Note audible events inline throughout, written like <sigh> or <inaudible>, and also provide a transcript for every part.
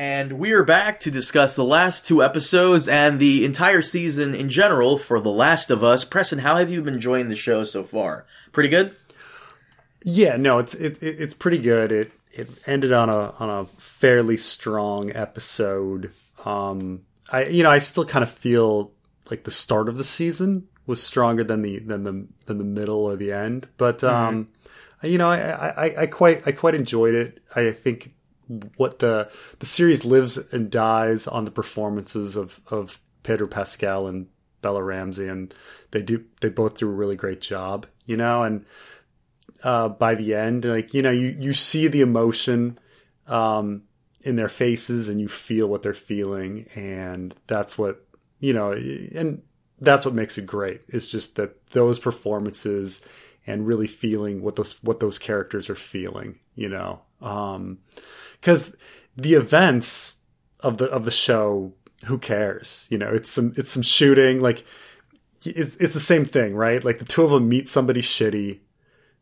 And we're back to discuss the last two episodes and the entire season in general for The Last of Us. Preston, how have you been enjoying the show so far? Pretty good? Yeah, no, it's it, it, it's pretty good. It it ended on a on a fairly strong episode. Um I you know, I still kind of feel like the start of the season was stronger than the than the than the middle or the end. But um you know, I, I, I quite I quite enjoyed it. I think what the the series lives and dies on the performances of of Pedro Pascal and Bella Ramsey, and they do they both do a really great job, you know. And uh, by the end, like you know, you you see the emotion um, in their faces, and you feel what they're feeling, and that's what you know, and that's what makes it great. It's just that those performances and really feeling what those what those characters are feeling, you know. Um, because the events of the of the show, who cares? You know, it's some it's some shooting. Like it's, it's the same thing, right? Like the two of them meet somebody shitty.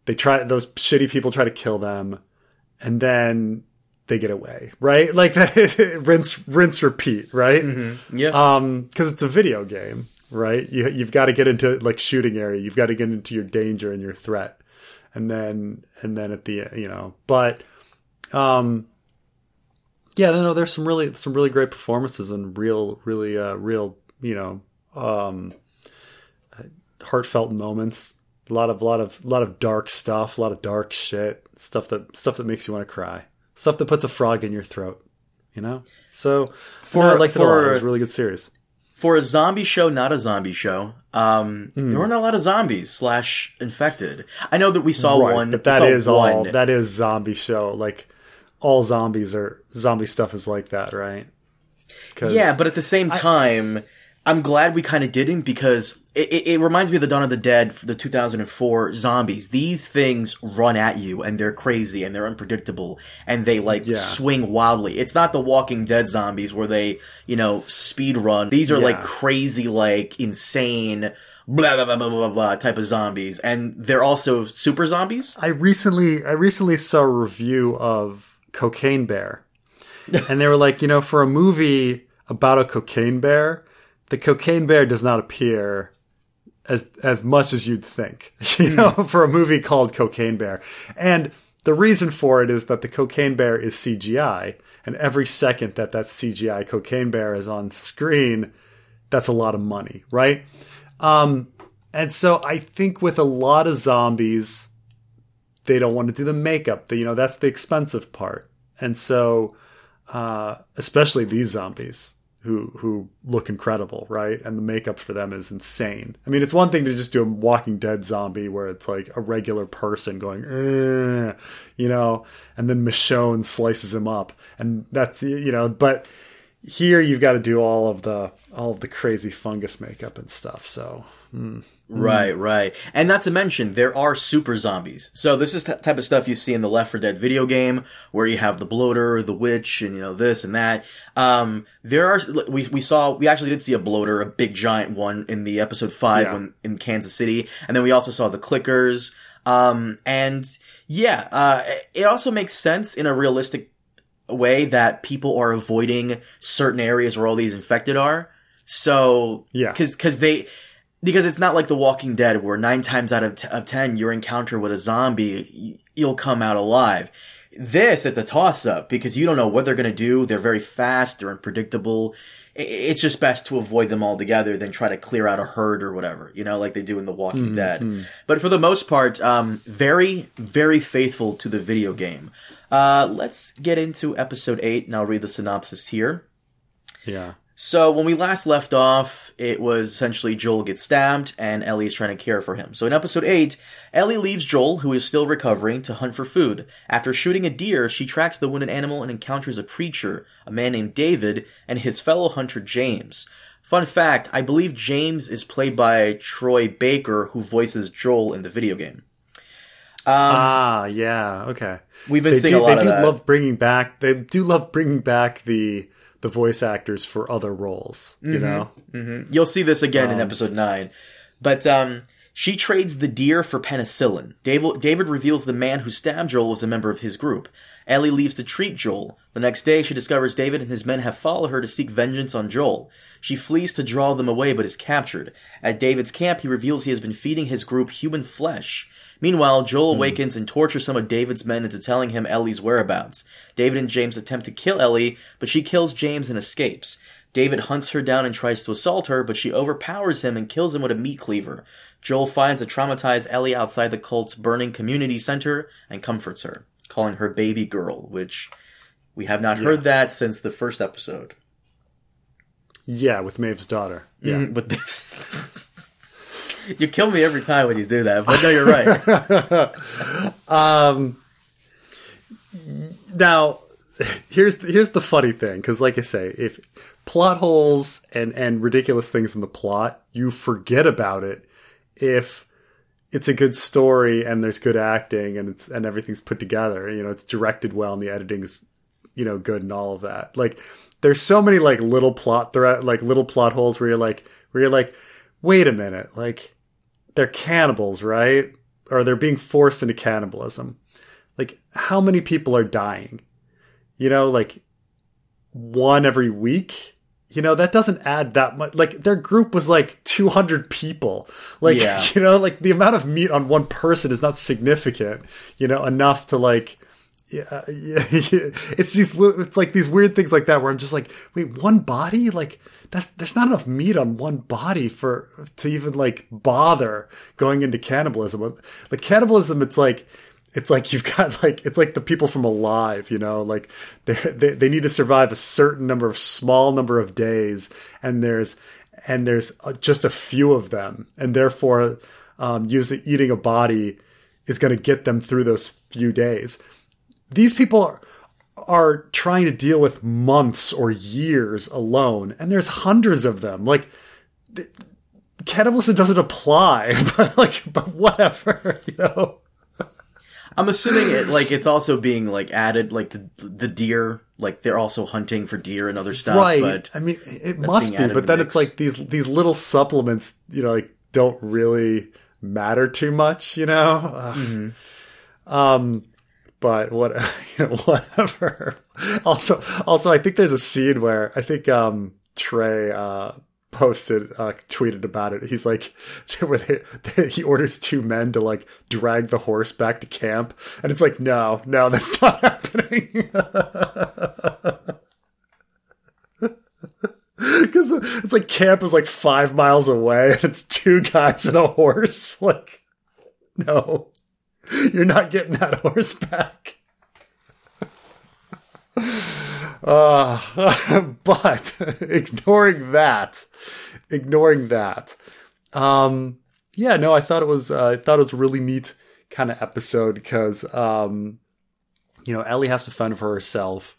They try those shitty people try to kill them, and then they get away, right? Like <laughs> rinse rinse repeat, right? Mm-hmm. Yeah. Um, because it's a video game, right? You you've got to get into like shooting area. You've got to get into your danger and your threat, and then and then at the you know, but um yeah, no, there's some really some really great performances and real, really, uh, real, you know, um, heartfelt moments. A lot of, lot of, lot of dark stuff. A lot of dark shit. Stuff that, stuff that makes you want to cry. Stuff that puts a frog in your throat. You know. So for no, I liked for, it, it was a really good series. For a zombie show, not a zombie show, um, mm. there weren't a lot of zombies slash infected. I know that we saw right, one, but that is all. That is zombie show. Like all zombies are zombie stuff is like that, right? Yeah, but at the same time, I, am glad we kind of didn't because it, it, it, reminds me of the Dawn of the Dead, the 2004 zombies. These things run at you and they're crazy and they're unpredictable and they like yeah. swing wildly. It's not the Walking Dead zombies where they, you know, speed run. These are yeah. like crazy, like insane blah blah blah blah blah blah type of zombies, and they're also super zombies. I recently I recently saw a review of Cocaine Bear. <laughs> and they were like, you know, for a movie about a cocaine bear, the cocaine bear does not appear as as much as you'd think. <laughs> You know, mm. for a movie called Cocaine Bear. And the reason for it is that the cocaine bear is CGI, and every second that that CGI cocaine bear is on screen, that's a lot of money, right? Um, and so I think with a lot of zombies, they don't want to do the makeup. You know, that's the expensive part. And so, uh, especially these zombies who who look incredible, right? And the makeup for them is insane. I mean, it's one thing to just do a Walking Dead zombie where it's like a regular person going, you know, and then Michonne slices him up, and that's you know, but here you've got to do all of the all of the crazy fungus makeup and stuff. So Mm. Right, right. And not to mention, there are super zombies. So this is the type of stuff you see in the Left 4 Dead video game, where you have the bloater, the witch, and you know, this and that. Um, there are, we, we saw, we actually did see a bloater, a big giant one in the episode 5 yeah. when, in Kansas City. And then we also saw the clickers. Um, and yeah, uh, it also makes sense in a realistic way that people are avoiding certain areas where all these infected are. So, yeah. cause, cause they, because it's not like The Walking Dead where nine times out of, t- of ten your encounter with a zombie you'll come out alive. This it's a toss up because you don't know what they're gonna do. They're very fast. They're unpredictable. It's just best to avoid them altogether than try to clear out a herd or whatever, you know, like they do in The Walking mm-hmm. Dead. But for the most part, um, very, very faithful to the video game. Uh, let's get into episode 8, and I'll read the synopsis here. Yeah. So when we last left off, it was essentially Joel gets stabbed and Ellie is trying to care for him. So in episode 8, Ellie leaves Joel, who is still recovering, to hunt for food. After shooting a deer, she tracks the wounded animal and encounters a preacher, a man named David, and his fellow hunter James. Fun fact, I believe James is played by Troy Baker, who voices Joel in the video game. Um, ah, yeah, okay. We've been they seeing do, a lot They do that. love bringing back. They do love bringing back the the voice actors for other roles. You mm-hmm, know, mm-hmm. you'll see this again um, in episode nine, but um, She trades the deer for penicillin. David, David reveals the man who stabbed Joel was a member of his group. Ellie leaves to treat Joel. The next day, she discovers David and his men have followed her to seek vengeance on Joel. She flees to draw them away but is captured. At David's camp, he reveals he has been feeding his group human flesh. Meanwhile, Joel awakens and tortures some of David's men into telling him Ellie's whereabouts. David and James attempt to kill Ellie, but she kills James and escapes. David hunts her down and tries to assault her, but she overpowers him and kills him with a meat cleaver. Joel finds a traumatized Ellie outside the cult's burning community center and comforts her, calling her baby girl, which we have not heard that since the first episode. Yeah, with Maeve's daughter. Yeah. Mm, With this. You kill me every time when you do that, but no, you're right. <laughs> Um, now, here's here's the funny thing because, like I say, if plot holes and and ridiculous things in the plot, you forget about it if it's a good story and there's good acting and it's and everything's put together. You know, it's directed well and the editing's you know good and all of that. Like, there's so many like little plot threat, like little plot holes where you're like where you're like, wait a minute, like they're cannibals, right? Or they're being forced into cannibalism. Like, how many people are dying? You know, like one every week. You know, that doesn't add that much. Like, their group was like 200 people. Like, Yeah. <laughs> you know, like the amount of meat on one person is not significant, you know, enough to like, yeah, yeah, uh, yeah, <laughs> it's these little, it's like these weird things like that where I'm just like, wait, one body? Like that's there's not enough meat on one body for to even like bother going into cannibalism. Like cannibalism, it's like it's like you've got like it's like the people from Alive, you know, like they they need to survive a certain number of small number of days, and there's and there's uh, just a few of them, and therefore, um, using eating a body is going to get them through those few days. These people are, are trying to deal with months or years alone, and there's hundreds of them. Like, th- cannibalism doesn't apply, <laughs> but like, but whatever, <laughs> you know. I'm assuming it like it's also being like added like the the deer like they're also hunting for deer and other stuff. right. But I mean, it must be, but then the it's like these these little supplements, you know, like don't really matter too much, you know. Mm-hmm. Um, but what, <laughs> you know, whatever. Also, also, I think there's a scene where I think um Trey uh posted uh tweeted about it. He's like, <laughs> where they, they, he orders two men to like drag the horse back to camp, and it's like, no, no, that's not <laughs> happening. Because it's like camp is like five miles away, and it's two guys and a horse. Like, no, <laughs> you're not getting that horse back. Uh, <laughs> but <laughs> ignoring that, ignoring that, um, yeah, no, I thought it was, uh, I thought it was really neat kind of episode because, um, you know, Ellie has to fend for herself,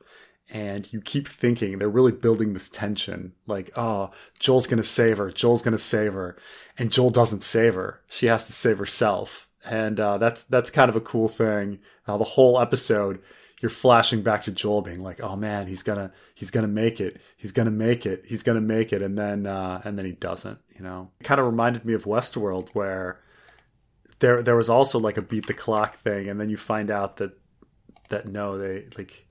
and you keep thinking they're really building this tension, like, oh, Joel's gonna save her, Joel's gonna save her, and Joel doesn't save her; she has to save herself, and uh, that's that's kind of a cool thing. Uh, the whole episode, you're flashing back to Joel being like, "Oh man, he's gonna he's gonna make it, he's gonna make it, he's gonna make it," and then uh, and then he doesn't. You know, it kind of reminded me of Westworld where there there was also like a beat the clock thing, and then you find out that that no, they like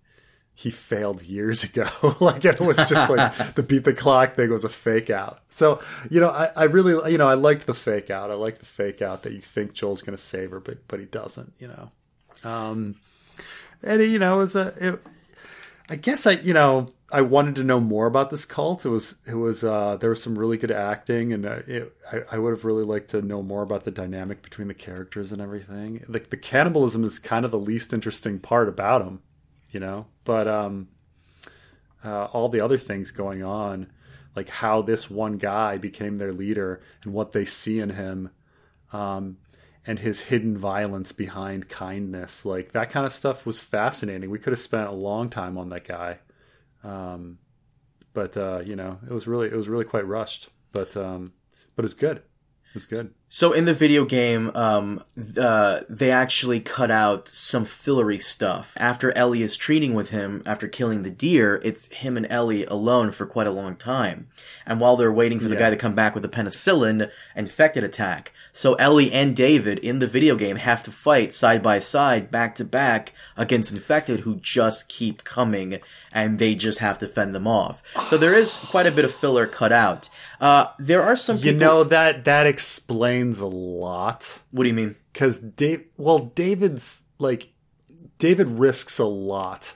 he failed years <laughs> ago. <laughs> like it was just like <laughs> the beat the clock thing was a fake out. So, you know, I, I really, you know, I liked the fake out. I like the fake out that you think Joel's going to save her, but, but he doesn't, you know. Um, and, you know, it was a, it, I guess I, you know, I wanted to know more about this cult. It was, it was, uh, there was some really good acting and uh, it, I, I would have really liked to know more about the dynamic between the characters and everything. Like the cannibalism is kind of the least interesting part about him you know? But um uh, all the other things going on like how this one guy became their leader and what they see in him um and his hidden violence behind kindness like that kind of stuff was fascinating. We could have spent a long time on that guy um but uh you know it was really it was really quite rushed but um but it was good. It was good So in the video game, um, uh, they actually cut out some fillery stuff. After Ellie is treating with him after killing the deer, it's him and Ellie alone for quite a long time. And while they're waiting for the Yeah. guy to come back with a penicillin infected attack, so Ellie and David in the video game have to fight side by side, back to back against infected who just keep coming, and they just have to fend them off. So there is quite a bit of filler cut out. Uh, there are some You know that that explains a lot what do you mean? because Dave. Well, David's like David risks a lot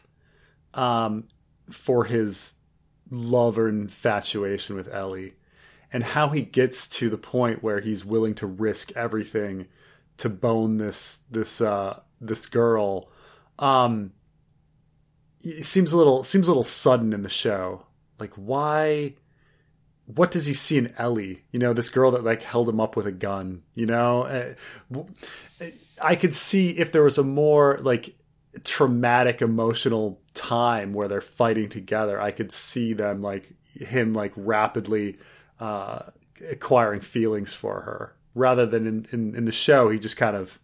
um, for his love or infatuation with Ellie, and how he gets to the point where he's willing to risk everything to bone this this uh, this girl. Um, it seems a little seems a little sudden in the show. Like why? What does he see in Ellie? You know, this girl that like held him up with a gun. You know, I could see if there was a more like traumatic emotional time where they're fighting together. I could see them like him like rapidly uh, acquiring feelings for her, rather than in, in in the show he just kind of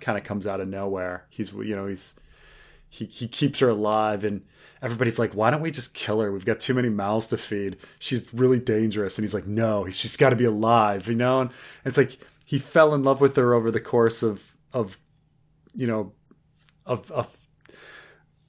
kind of comes out of nowhere. He's you know he's he he keeps her alive and everybody's like why don't we just kill her? We've got too many mouths to feed. She's really dangerous. And he's like no she's got to be alive you know? And it's like he fell in love with her over the course of of you know of of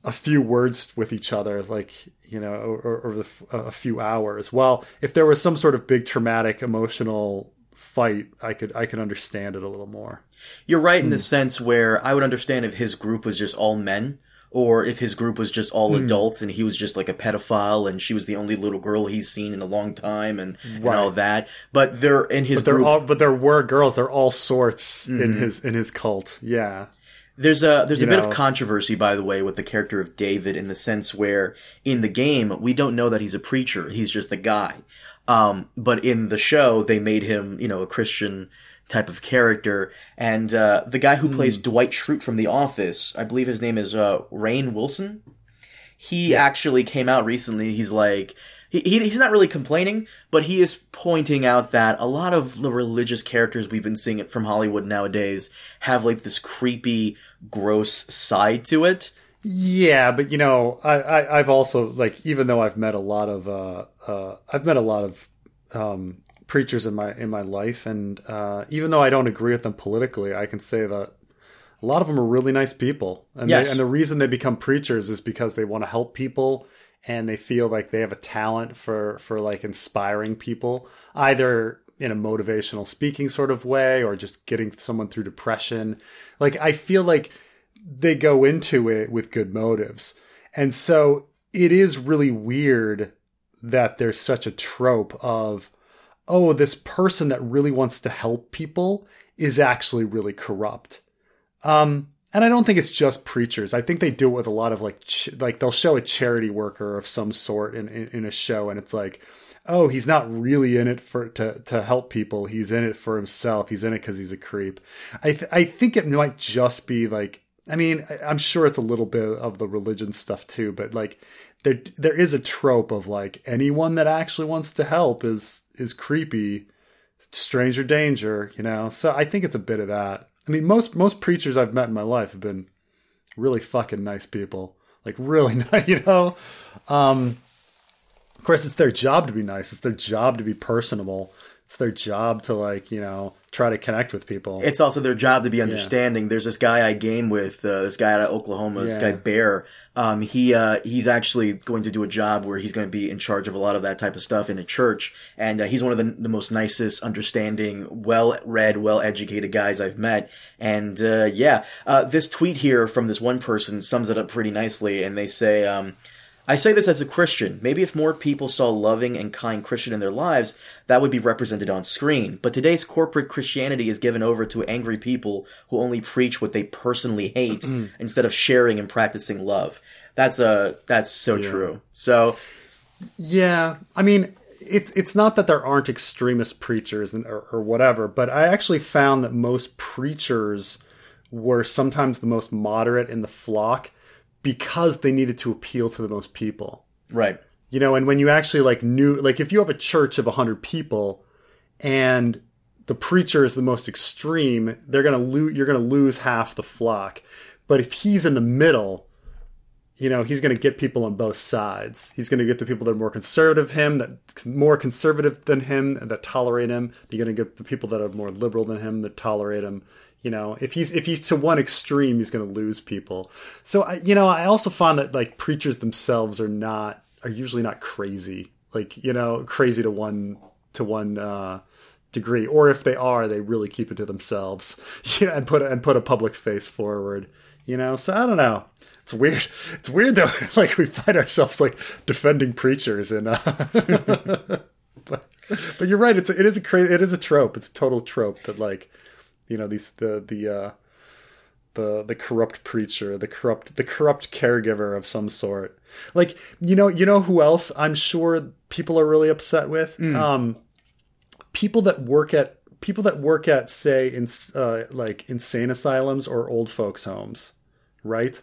a few words with each other like you know over, over the, a few hours. Well if there was some sort of big traumatic emotional fight i could i could understand it a little more. You're right in the hmm. sense where I would understand if his group was just all men, or if his group was just all adults and he was just like a pedophile and she was the only little girl he's seen in a long time and, and all Right. that. But they're in his But group. all, but there were girls. There are all sorts in his in his cult. Yeah, There's a there's a You bit know. of controversy, by the way, with the character of David in the sense where in the game we don't know that he's a preacher; he's just a guy. Um, but in the show, they made him, you know, a Christian type of character. And uh, the guy who plays Dwight Schrute from The Office, I believe his name is uh, Rainn Wilson. He actually came out recently. He's like. He, he, he's not really complaining, but he is pointing out that a lot of the religious characters we've been seeing from Hollywood nowadays have like this creepy, gross side to it. yeah. But you know, I, I I've also like even though I've met a lot of uh, uh I've met a lot of um preachers in my in my life, and uh, even though I don't agree with them politically, I can say that a lot of them are really nice people, and Yes. they, and the reason they become preachers is because they want to help people and they feel like they have a talent for for like inspiring people, either in a motivational speaking sort of way or just getting someone through depression. Like I feel like they go into it with good motives, and so it is really weird that there's such a trope of oh this person that really wants to help people is actually really corrupt um, and I don't think it's just preachers. I think they do it with a lot of like, ch- like they'll show a charity worker of some sort in, in, in a show, and it's like, oh, he's not really in it for to to help people. He's in it for himself. He's in it because he's a creep. I th- I think it might just be like, I mean, I- I'm sure it's a little bit of the religion stuff too, but like there there is a trope of like anyone that actually wants to help is is creepy stranger danger, you know. So I think it's a bit of that. I mean, most most preachers I've met in my life have been really fucking nice people, like really <laughs> nice, you know. Um, of course, it's their job to be nice. It's their job to be personable. It's their job to like you know try to connect with people. It's also their job to be understanding. There's this guy I game with, uh, this guy out of Oklahoma, this Yeah. guy Bear. Um, he uh, he's actually going to do a job where he's going to be in charge of a lot of that type of stuff in a church, and uh, he's one of the, the most nicest, understanding, well-read, well-educated guys I've met. And uh, yeah, uh, this tweet here from this one person sums it up pretty nicely, and they say. Um, I say this as a Christian. Maybe if more people saw loving and kind Christian in their lives, that would be represented on screen. But today's corporate Christianity is given over to angry people who only preach what they personally hate <clears throat> instead of sharing and practicing love. That's uh that's so true. So Yeah, I mean, it's it's not that there aren't extremist preachers and or, or whatever, but I actually found that most preachers were sometimes the most moderate in the flock because they needed to appeal to the most people. right. You know, and when you actually like knew, like if you have a church of 100 people and the preacher is the most extreme, they're gonna lose. You're gonna lose half the flock. But if he's in the middle, you know he's going to get people on both sides. He's going to get the people that are more conservative him, that more conservative than him, that tolerate him. You're going to get the people that are more liberal than him that tolerate him. You know, if he's if he's to one extreme, he's going to lose people. So I, you know, I also find that like preachers themselves are not are usually not crazy. Like you know, crazy to one to one uh, degree, or if they are, they really keep it to themselves. <laughs> Yeah, and put and put a public face forward. You know, so I don't know it's weird. It's weird though. <laughs> like we find ourselves like defending preachers and. Uh, <laughs> but, but you're right. It's it is a crazy. It is a trope. It's a total trope that like, you know, these the the uh, the the corrupt preacher, the corrupt the corrupt caregiver of some sort. Like you know you know who else I'm sure people are really upset with. Mm. Um, people that work at people that work at say in uh, like insane asylums or old folks homes, right?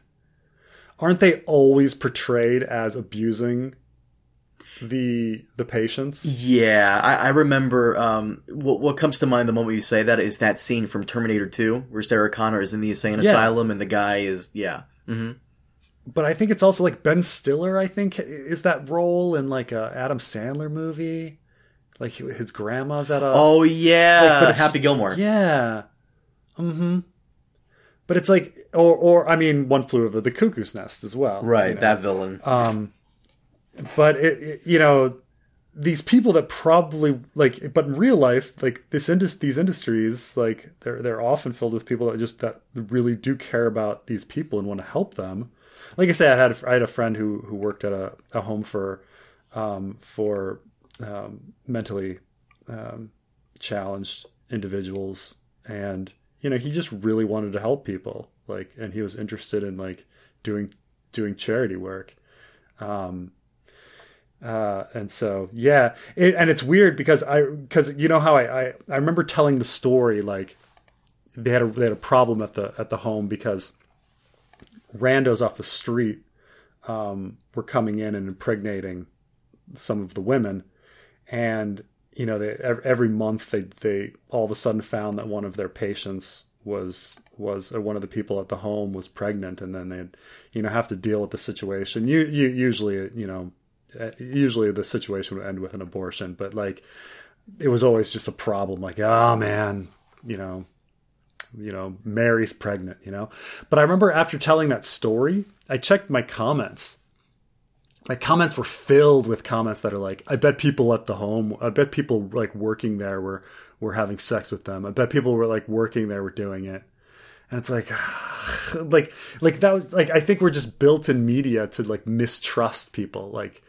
aren't they always portrayed as abusing the the patients? Yeah, I, I remember. Um, what what comes to mind the moment you say that is that scene from Terminator Two, where Sarah Connor is in the insane yeah. asylum and the guy is yeah. Mm-hmm. But I think it's also like Ben Stiller. I think is that role in like a Adam Sandler movie. Like his grandma's at a. Oh yeah, like, Happy Gilmore. Yeah. Mm-hmm. But it's like, or, or I mean, one flew over the cuckoo's nest as well. Right, you know? that villain. Um, but it, it, you know, these people that probably like, but in real life, like this indus- these industries, like they're they're often filled with people that just that really do care about these people and want to help them. Like I said, I had I had a friend who who worked at a, a home for um, for um, mentally um, challenged individuals, and you know, he just really wanted to help people. Like, and he was interested in like doing doing charity work. Um, uh, and so yeah, it, and it's weird because I because you know how I, I I remember telling the story like they had a they had a problem at the at the home because randos off the street um, were coming in and impregnating some of the women, and you know, they, every month they they all of a sudden found that one of their patients was was one of the people at the home was pregnant, and then they'd you know have to deal with the situation. You, you usually you know Uh, usually the situation would end with an abortion, but like it was always just a problem. Like, oh man, you know, you know, Mary's pregnant, you know. But I remember after telling that story, I checked my comments my comments were filled with comments that are like, I bet people at the home, I bet people like working there were were having sex with them. I bet people were like working there were doing it. And it's like <sighs> like like that was like I think we're just built in media to like mistrust people. Like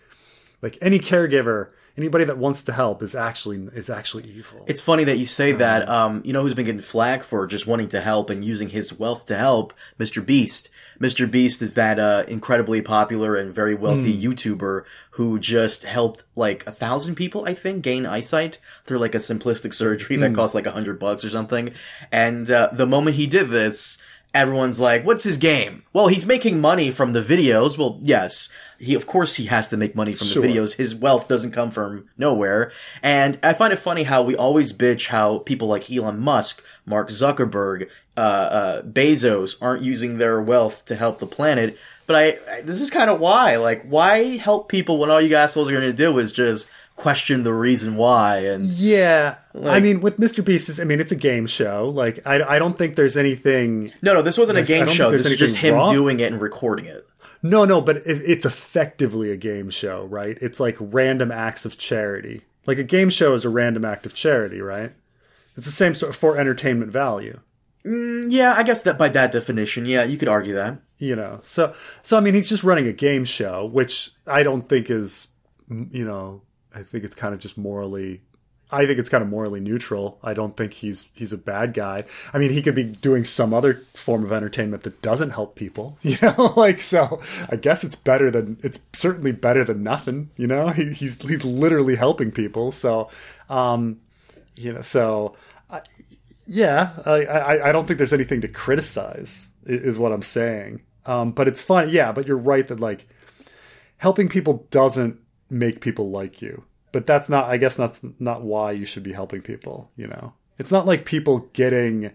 like any caregiver anybody that wants to help is actually is actually evil. It's funny that you say um, that. Um, you know who's been getting flack for just wanting to help and using his wealth to help? Mr. Beast. Mr. Beast is that uh, incredibly popular and very wealthy mm. YouTuber who just helped like a thousand people, I think, gain eyesight through like a simplistic surgery mm. that hmm. cost like a hundred bucks or something. And uh, the moment he did this, everyone's like, what's his game? Well, he's making money from the videos. Well, yes, he, of course he has to make money from sure. the videos. His wealth doesn't come from nowhere. And I find it funny how we always bitch how people like Elon Musk, Mark Zuckerberg, uh, uh, Bezos aren't using their wealth to help the planet. But I, I this is kind of why. Like, why help people when all you assholes are going to do is just question the reason why and yeah. Like, i mean with mr beast i mean it's a game show. Like i, I don't think there's anything no no this wasn't a game show. this is just him wrong. doing it and recording it. No no but it, it's effectively a game show right? It's like random acts of charity. Like a game show is a random act of charity right? It's the same sort for entertainment value. Mm, yeah i guess that by that definition yeah you could argue that. You know so so i mean he's just running a game show which i don't think is you know I think it's kind of just morally I think it's kind of morally neutral. I don't think he's he's a bad guy. I mean, he could be doing some other form of entertainment that doesn't help people, <laughs> you know. like so, I guess it's better than it's certainly better than nothing, you know. He, he's he's literally helping people, so um, you know, so I, yeah, I, I I don't think there's anything to criticize, is what I'm saying. Um, but it's fun, yeah. But you're right that like helping people doesn't make people like you. But that's not I guess that's not why you should be helping people, you know. It's not like people getting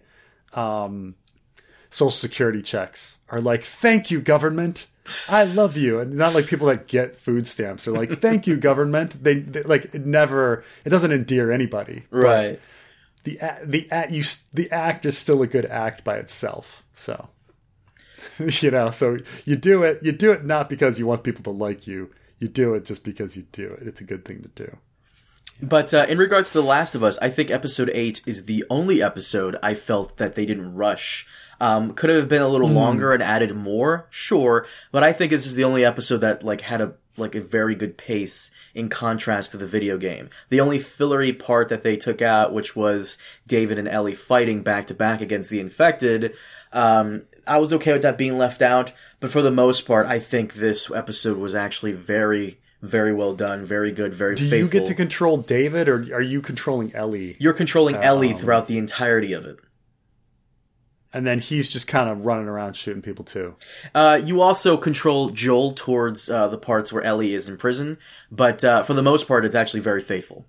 um, social security checks are like, "Thank you, government." I love you, and not like people that get food stamps are like, "Thank you, government." They, they like it never. It doesn't endear anybody, Right. The the act you the act is still a good act by itself. So, <laughs> you know, so you do it. You do it not because you want people to like you. You do it just because you do it. It's a good thing to do. But uh, in regards to The Last of Us, I think episode 8 is the only episode I felt that they didn't rush. Um, could have been a little longer and added more, sure, but I think this is the only episode that like had a like a very good pace in contrast to the video game. The only fillery part that they took out, which was David and Ellie fighting back to back against the infected, um, I was okay with that being left out. But for the most part, I think this episode was actually very, very well done, very good, very Do faithful. you get to control David, or are you controlling Ellie? You're controlling Ellie throughout the entirety of it. And then he's just kind of running around shooting people too. Uh, you also control Joel towards uh, the parts where Ellie is in prison, but uh, for the most part, it's actually very faithful.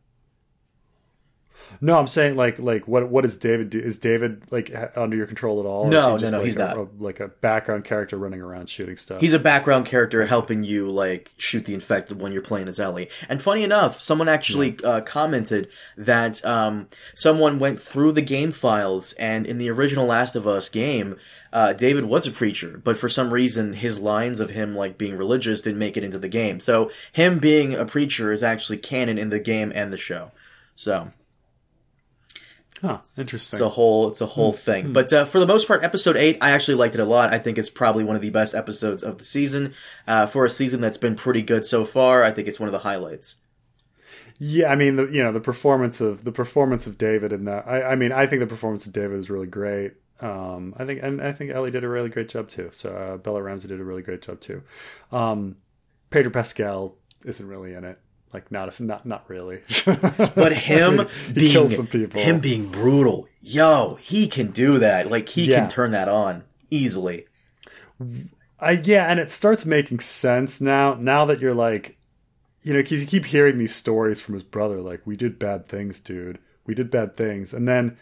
No, I'm saying like like what what is David do? Is David like under your control at all? No, no, no, like he's a, not. a- like a background character running around shooting stuff. He's a background character helping you like shoot the infected when you're playing as Ellie. And funny enough, someone actually uh, commented that um, someone went through the game files, and in the original Last of Us game, uh, David was a preacher, but for some reason his lines of him like being religious didn't make it into the game. So him being a preacher is actually canon in the game and the show. So huh, interesting. it's a whole it's a whole thing. But uh, for the most part, episode eight, I actually liked it a lot. I think it's probably one of the best episodes of the season. Uh, for a season that's been pretty good so far, I think it's one of the highlights. Yeah, I mean, the, you know, the performance of the performance of David in that. I, I mean, I think the performance of David is really great. Um, I think, and I think Ellie did a really great job too. So uh, Bella Ramsey did a really great job too. Um, Pedro Pascal isn't really in it. Like, not if not not really. But <laughs> him he being kills some people. him being brutal, yo, he can do that. Like he Yeah. can turn that on easily. I yeah, and it starts making sense now. Now that you're like, you know, because you keep hearing these stories from his brother, like we did bad things, dude. We did bad things, and then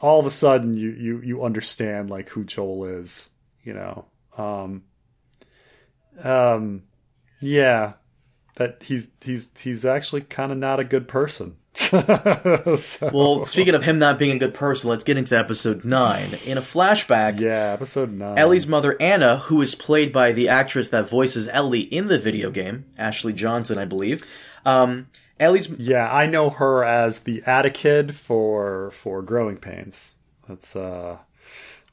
all of a sudden you you you understand like who Joel is. You know, um, um, yeah, that he's he's he's actually kind of not a good person. <laughs> So- Well, speaking of him not being a good person, let's get into episode nine. In a flashback, yeah, episode nine. Ellie's mother, Anna, who is played by the actress that voices Ellie in the video game, Ashley Johnson, I believe. Um, Ellie's Yeah, I know her as the Atticid for for growing pains. That's uh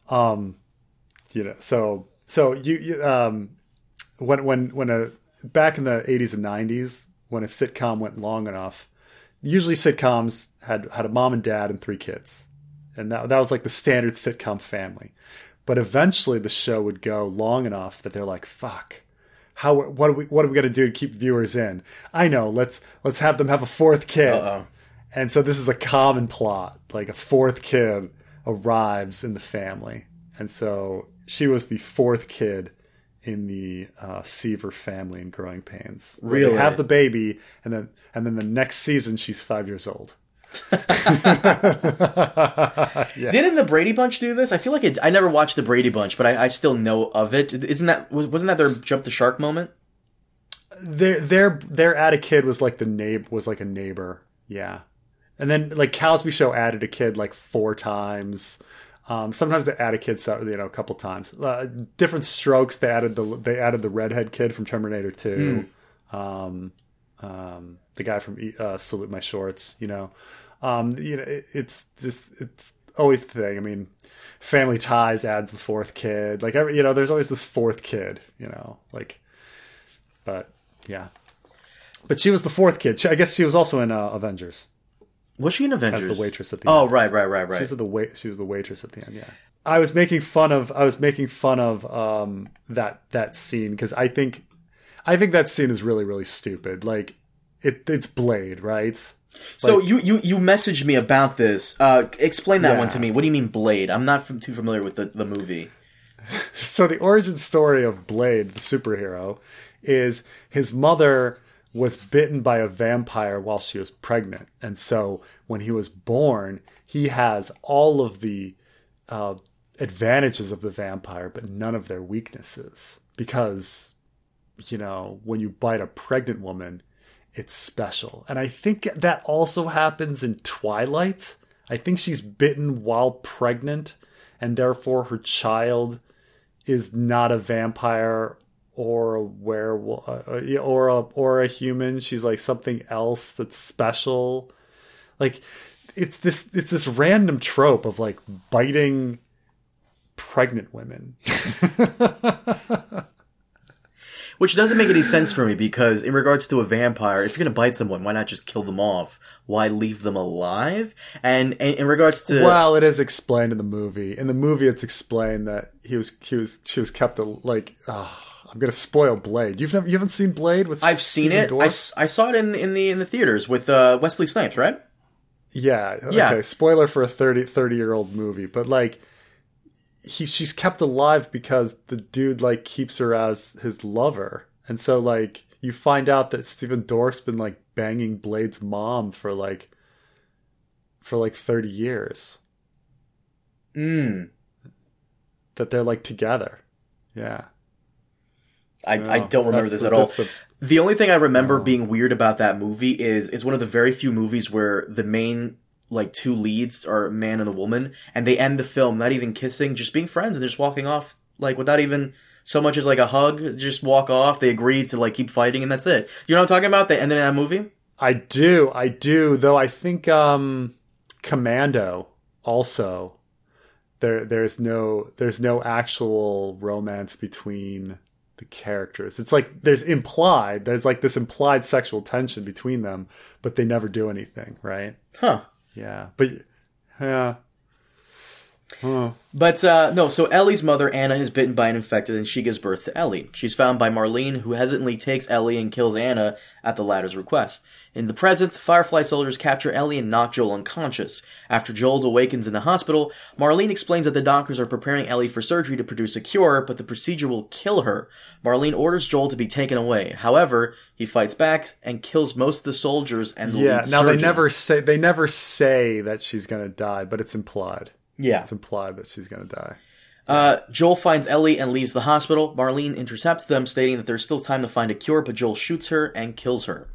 um you know, so so you, you um when when when a back in the 80s and 90s when a sitcom went long enough, usually sitcoms had had a mom and dad and three kids. And that that was like the standard sitcom family. But eventually the show would go long enough that they're like, fuck how what are we what are we going to do to keep viewers in? I know. Let's let's have them have a fourth kid. Uh-oh. And so this is a common plot. Like a fourth kid arrives in the family, and so she was the fourth kid in the uh, Seaver family in Growing Pains. Really? Have the baby, and then and then the next season she's five years old. <laughs> Didn't the Brady Bunch do this? I feel like it, I never watched the Brady Bunch, but I, I still know of it. Isn't that was, wasn't that their jump the shark moment? their their their add a kid was like the neighbor was like a neighbor yeah and then like cosby show added a kid like four times um, sometimes they add a kid so you know a couple times. Uh, different strokes they added the they added the redhead kid from terminator 2 um, um, the guy from uh, salute my shorts you know. Um, you know it, it's just it's always the thing. I mean family ties adds the fourth kid. Like every you know there's always this fourth kid you know like but yeah. But she was the fourth kid. She, I guess she was also in uh, Avengers Was she in Avengers? as the waitress at the Oh, end. right, right, right, right. She was the wait. She was the waitress at the end. Yeah. I was making fun of. I was making fun of um, that that scene because I think, I think that scene is really really stupid. Like, it it's Blade, right? so you, you you messaged me about this. Uh, explain that Yeah. one to me. What do you mean Blade? I'm not f- too familiar with the, the movie. <laughs> so the origin story of Blade, the superhero, is his mother was bitten by a vampire while she was pregnant. And so when he was born, he has all of the uh, advantages of the vampire, but none of their weaknesses. Because, you know, when you bite a pregnant woman, it's special. And I think that also happens in Twilight. I think she's bitten while pregnant, and therefore her child is not a vampire or a werewolf uh, or a or a human. She's like something else that's special. Like it's this it's this random trope of like biting pregnant women. <laughs> Which doesn't make any sense for me because, in regards to a vampire, if you're gonna bite someone, why not just kill them off? Why leave them alive? And, and in regards to well, it is explained in the movie. In the movie, it's explained that he was he was she was kept a, like. Oh, I'm gonna spoil Blade. You've never you haven't seen Blade with I've seen it. I, I saw it in in the in the theaters with uh, Wesley Snipes, right? Yeah. Yeah. Okay. Spoiler for a 30, 30 year old movie, but like, he she's kept alive because the dude like keeps her as his lover, and so like you find out that Stephen Dorff's been like banging Blade's mom for like for like thirty years. Mm. That they're like together. Yeah. I, I don't remember this at all. the- The only thing I remember being weird about that movie is it's one of the very few movies where the main like two leads are a man and a woman, and they end the film not even kissing, just being friends, and they're just walking off like without even so much as like a hug. Just walk off. They agree to like keep fighting, and that's it. You know what I'm talking about? They ended in that movie. I do, I do. Though I think um, Commando also there there's no there's no actual romance between the characters. It's like there's implied there's like this implied sexual tension between them, but they never do anything, right? Huh. Yeah, but yeah. Huh. But uh, no, so Ellie's mother, Anna, is bitten by an infected and she gives birth to Ellie. She's found by Marlene, who hesitantly takes Ellie and kills Anna at the latter's request. In the present, Firefly soldiers capture Ellie and knock Joel unconscious. After Joel awakens in the hospital, Marlene explains that the doctors are preparing Ellie for surgery to produce a cure, but the procedure will kill her. Marlene orders Joel to be taken away. However, he fights back and kills most of the soldiers and the Yeah. Now they never say they never say that she's gonna die, but it's implied. Yeah. It's implied that she's gonna die. Uh, Joel finds Ellie and leaves the hospital. Marlene intercepts them, stating that there's still time to find a cure, but Joel shoots her and kills her.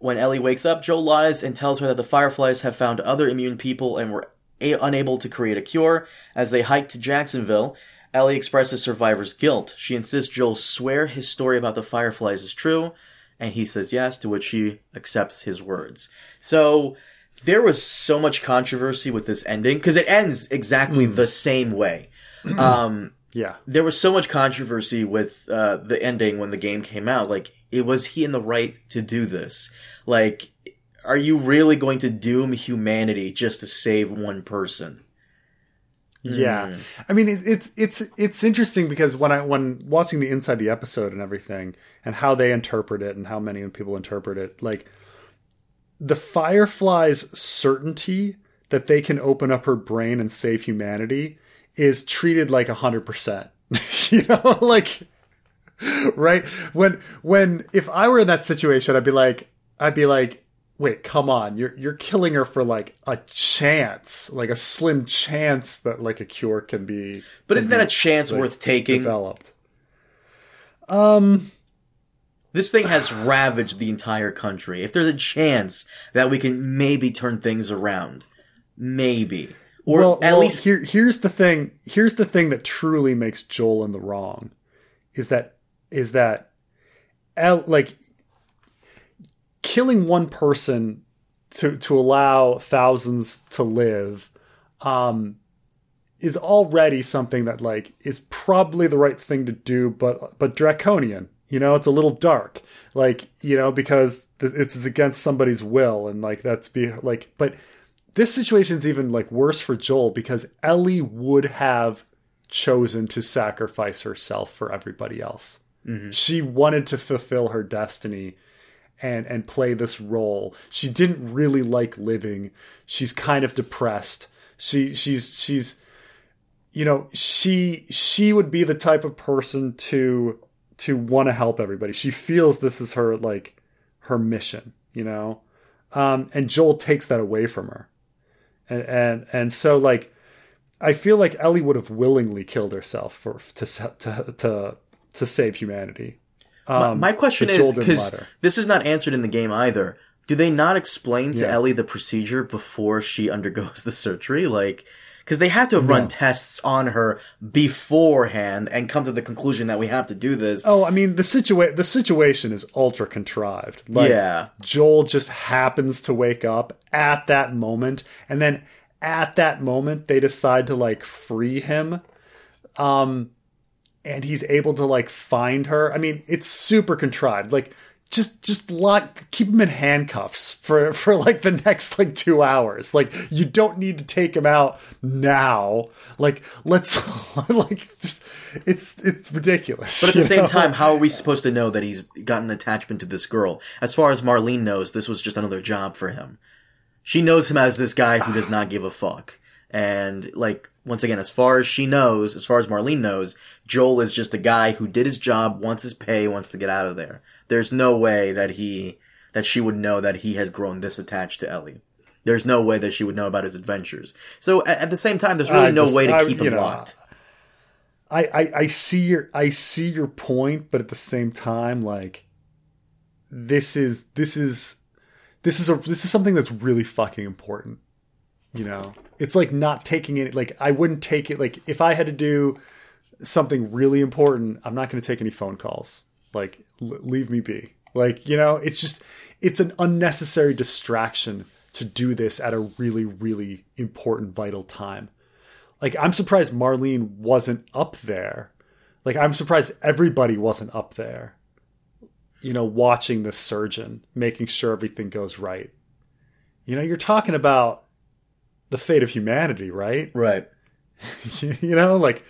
When Ellie wakes up, Joel lies and tells her that the Fireflies have found other immune people and were a- unable to create a cure. As they hike to Jacksonville, Ellie expresses survivor's guilt. She insists Joel swear his story about the Fireflies is true, and he says yes, to which she accepts his words. So, there was so much controversy with this ending, because it ends exactly the same way. Um, Yeah. there was so much controversy with uh, the ending when the game came out. Like, it was he in the right to do this? Like, are you really going to doom humanity just to save one person? Yeah, I mean it, it's it's it's interesting because when I when watching the inside the episode and everything and how they interpret it and how many people interpret it, like the Firefly's certainty that they can open up her brain and save humanity is treated like a hundred percent. <laughs> You know, like right when when if I were in that situation, I'd be like, I'd be like, wait, come on, you're you're killing her for like a chance, like a slim chance that like a cure can be. But isn't that a chance like, worth taking? Developed. Um. This thing has ravaged the entire country. If there's a chance that we can maybe turn things around, maybe. Or well, at well, least here here's the thing. Here's the thing that truly makes Joel in the wrong, is that is that, El, like, killing one person to to allow thousands to live, um, is already something that like is probably the right thing to do, but but draconian. You know, it's a little dark, like you know, because it's against somebody's will, and like that's be like, but this situation's even like worse for Joel because Ellie would have chosen to sacrifice herself for everybody else. She wanted to fulfill her destiny and and play this role. She didn't really like living. She's kind of depressed. She she's she's you know, she she would be the type of person to to want to help everybody. She feels this is her like her mission, you know? Um, and Joel takes that away from her. And, and, and so like, I feel like Ellie would have willingly killed herself for, to, to, to, to save humanity. Um, my, my, question is, because this is not answered in the game either. Do they not explain to Yeah. Ellie the procedure before she undergoes the surgery? Like, because they have to have run No. tests on her beforehand and come to the conclusion that we have to do this. Oh, I mean the situa- the situation is ultra contrived. Like Yeah. Joel just happens to wake up at that moment and then at that moment they decide to like free him. Um and he's able to like find her. I mean, it's super contrived. Like just just lock keep him in handcuffs for for like the next like 2 hours. Like you don't need to take him out now. Like let's <laughs> like just it's it's ridiculous. But at the same know? time, how are we supposed to know that he's got an attachment to this girl? As far as Marlene knows, this was just another job for him. She knows him as this guy who does not give a fuck. And, like, once again, as far as she knows, as far as Marlene knows, Joel is just a guy who did his job, wants his pay, wants to get out of there. There's no way that he, that she would know that he has grown this attached to Ellie. There's no way that she would know about his adventures. So at, at the same time, there's really I no just- way to I- keep him know, locked. I, I I see your I see your point, but at the same time, like this is this is this is a this is something that's really fucking important. You know, it's like not taking it. Like I wouldn't take it. Like if I had to do something really important, I'm not going to take any phone calls. Like l- leave me be. Like you know, it's just it's an unnecessary distraction to do this at a really really important vital time like I'm surprised Marlene wasn't up there. Like I'm surprised everybody wasn't up there. You know, watching the surgeon, making sure everything goes right. You know, you're talking about the fate of humanity, right? Right. <laughs> you know, like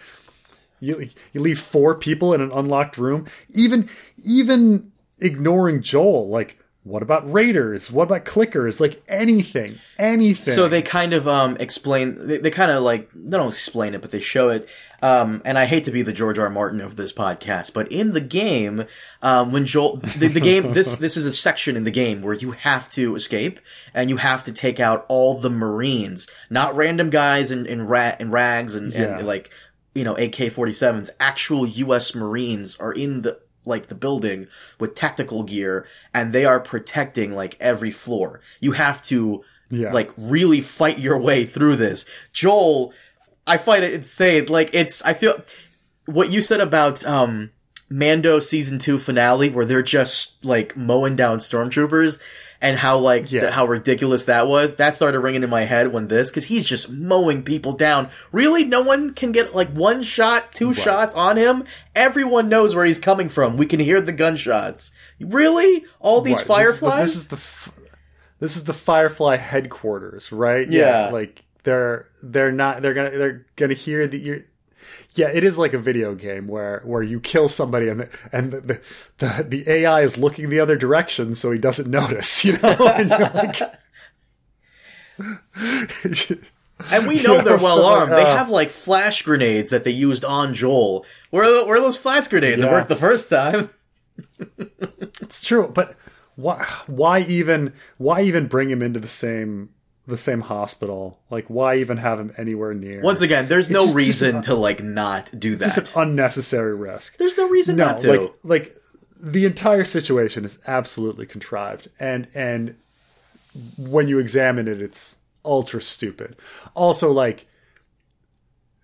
you you leave four people in an unlocked room, even even ignoring Joel, like what about raiders? What about clickers? Like anything, anything. So they kind of um explain they, they kind of like they don't explain it, but they show it. Um, and I hate to be the George R. Martin of this podcast, but in the game, um, when Joel the, the game <laughs> this this is a section in the game where you have to escape and you have to take out all the Marines, not random guys in in, ra- in rags and, Yeah. and like you know AK 47s. Actual U.S. Marines are in the like the building with tactical gear and they are protecting like every floor. You have to Yeah. like really fight your way through this. Joel, I find it insane. Like it's I feel what you said about um Mando season 2 finale where they're just like mowing down stormtroopers and how like Yeah. how ridiculous that was. That started ringing in my head when this cuz he's just mowing people down. Really no one can get like one shot, two shots on him. Everyone knows where he's coming from. We can hear the gunshots. Really? All these Right, this is the- fireflies? This is the, f- this is the Firefly headquarters, right? Yeah. like they're they're not they're gonna they're gonna hear that you're. Yeah, it is like a video game where where you kill somebody and the, and the, the the the AI is looking the other direction so he doesn't <laughs> notice, you know. <laughs> and like, <laughs> And we know You they're well so, armed. they uh, have like flash grenades that they used on Joel. Where are, where are those flash grenades? It Yeah. worked the first time. it's true, but why why even why even bring him into the same the same hospital? Like why even have him anywhere near? Once again, there's no just- just reason an- to like not do it's that. just an unnecessary risk. there's no reason no, not to. like like the entire situation is absolutely contrived, and and when you examine it, it's ultra stupid. Also, like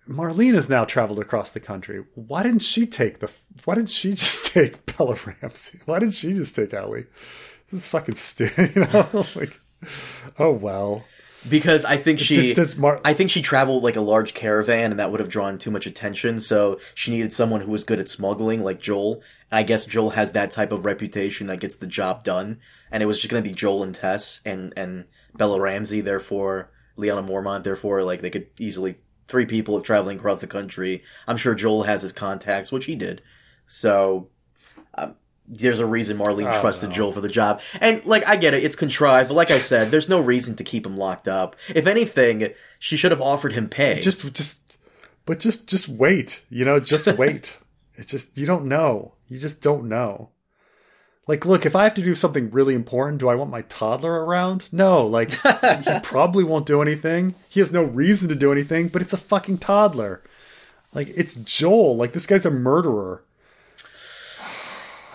Marlene has now traveled across the country. Why didn't she take the? Why didn't she just <laughs> take Bella Ramsey? Why didn't she just take Ellie? This is fucking stupid. <laughs> You know, like <laughs> oh well. because I think she, Does- does Mar- I think she traveled like a large caravan, and that would have drawn too much attention. So she needed someone who was good at smuggling, like Joel. I guess Joel has that type of reputation that gets the job done, and it was just going to be Joel and Tess and and Bella Ramsey. Therefore, Lyanna Mormont. Therefore, like they could easily three people traveling across the country. I'm sure Joel has his contacts, which he did. So um, there's a reason Marlene I trusted. Joel for the job. And like I get it, it's contrived, but like I said, there's no reason to keep him locked up. If anything, she should have offered him pay. just just but just just wait you know just <laughs> wait it's just you don't know you just don't know Like, look, if I have to do something really important, do I want my toddler around? No, like, <laughs> he probably won't do anything. He has no reason to do anything, but it's a fucking toddler. Like, it's Joel. Like, this guy's a murderer.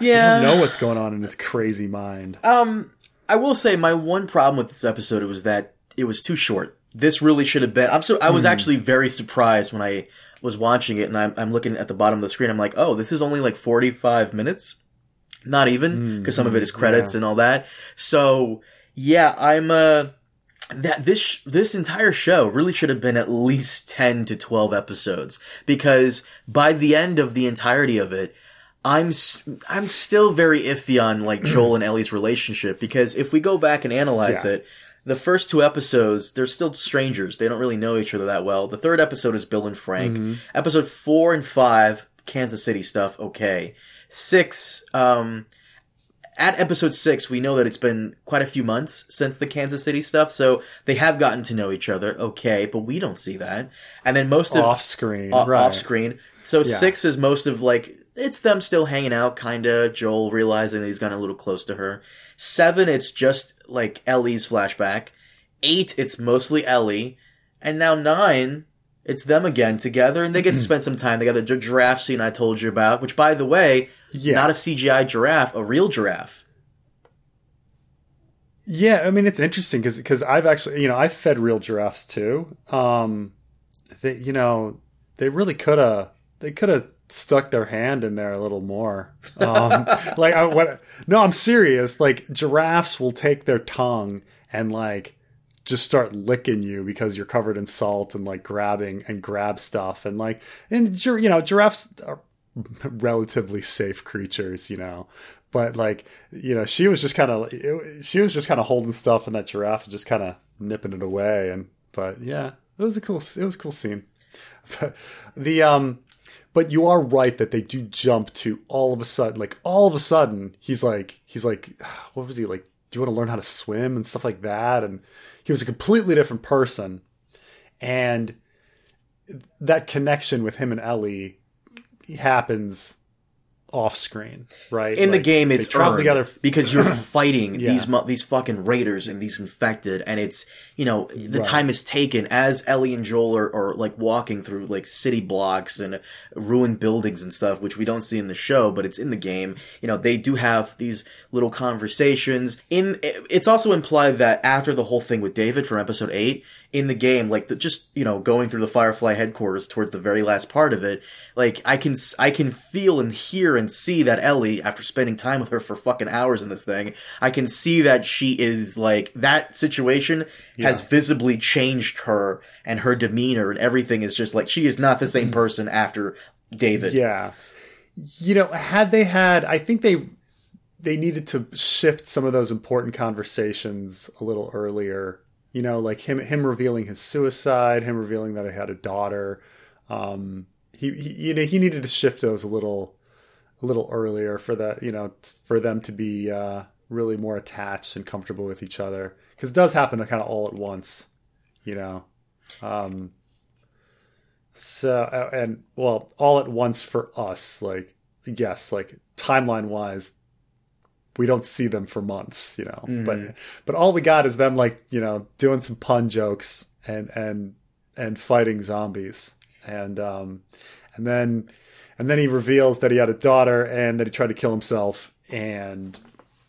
Yeah. I don't know what's going on in his crazy mind. Um, I will say my one problem with this episode was that it was too short. This really should have been. I'm so. I was actually very surprised when I was watching it, and I'm, I'm looking at the bottom of the screen. I'm like, oh, this is only like 45 minutes. Not even because some of it is credits yeah. and all that. So yeah, I'm uh that this this entire show really should have been at least 10 to 12 episodes because by the end of the entirety of it I'm I'm still very iffy on like Joel and Ellie's relationship because if we go back and analyze Yeah. it the first two episodes they're still strangers they don't really know each other that well the third episode is Bill and Frank episode 4 and 5 Kansas City stuff okay 6 um at episode six, we know that it's been quite a few months since the Kansas City stuff, so they have gotten to know each other, okay, but we don't see that. And then most of Off screen. o- right. off screen. So six is most of like it's them still hanging out, kinda. Joel realizing that he's gotten a little close to her. Seven, it's just like Ellie's flashback. Eight, it's mostly Ellie, and now nine, it's them again together, and they get to <clears throat> spend some time together. The giraffe scene I told you about, which by the way, Yeah. not a CGI giraffe, a real giraffe. Yeah, I mean it's interesting because because I've actually you know I've fed real giraffes too. Um, they you know they really could have they could have stuck their hand in there a little more. Um, <laughs> like I what? No, I'm serious. Like giraffes will take their tongue and like just start licking you because you're covered in salt and like grabbing and grab stuff and like and you know giraffes are <laughs> relatively safe creatures, you know. But like, you know, she was just kind of she was just kind of holding stuff, and that giraffe just kind of nipping it away. And but yeah, it was a cool it was a cool scene. <laughs> But the um, but you are right that they do jump to all of a sudden, like all of a sudden, he's like he's like, <sighs> what was he like? Do you want to learn how to swim and stuff like that? And he was a completely different person, and that connection with him and Ellie happens off screen, right? In the game, it's earned together. because you're <coughs> fighting Yeah. these these fucking raiders and these infected, and it's you know the Right. time is taken as Ellie and Joel are, are like walking through like city blocks and ruined buildings and stuff, which we don't see in the show, but it's in the game. You know, they do have these little conversations. In it's also implied that after the whole thing with David from episode eight in the game, like the, just you know going through the Firefly headquarters towards the very last part of it, like I can I can feel and hear and see that Ellie, after spending time with her for fucking hours in this thing, I can see that she is like that situation has visibly changed her and her demeanor and everything is just like she is not the same person after David. Yeah. You know, had they had I think they they needed to shift some of those important conversations a little earlier. You know, like him him revealing his suicide, him revealing that he had a daughter. Um he, he you know, he needed to shift those a little a little earlier for that, you know, for them to be uh really more attached and comfortable with each other because it does happen kind of all at once, you know. Um so and well, all at once for us, like yes, like timeline wise, we don't see them for months, you know. But but all we got is them like you know doing some pun jokes and and and fighting zombies, and um and then and then he reveals that he had a daughter and that he tried to kill himself, and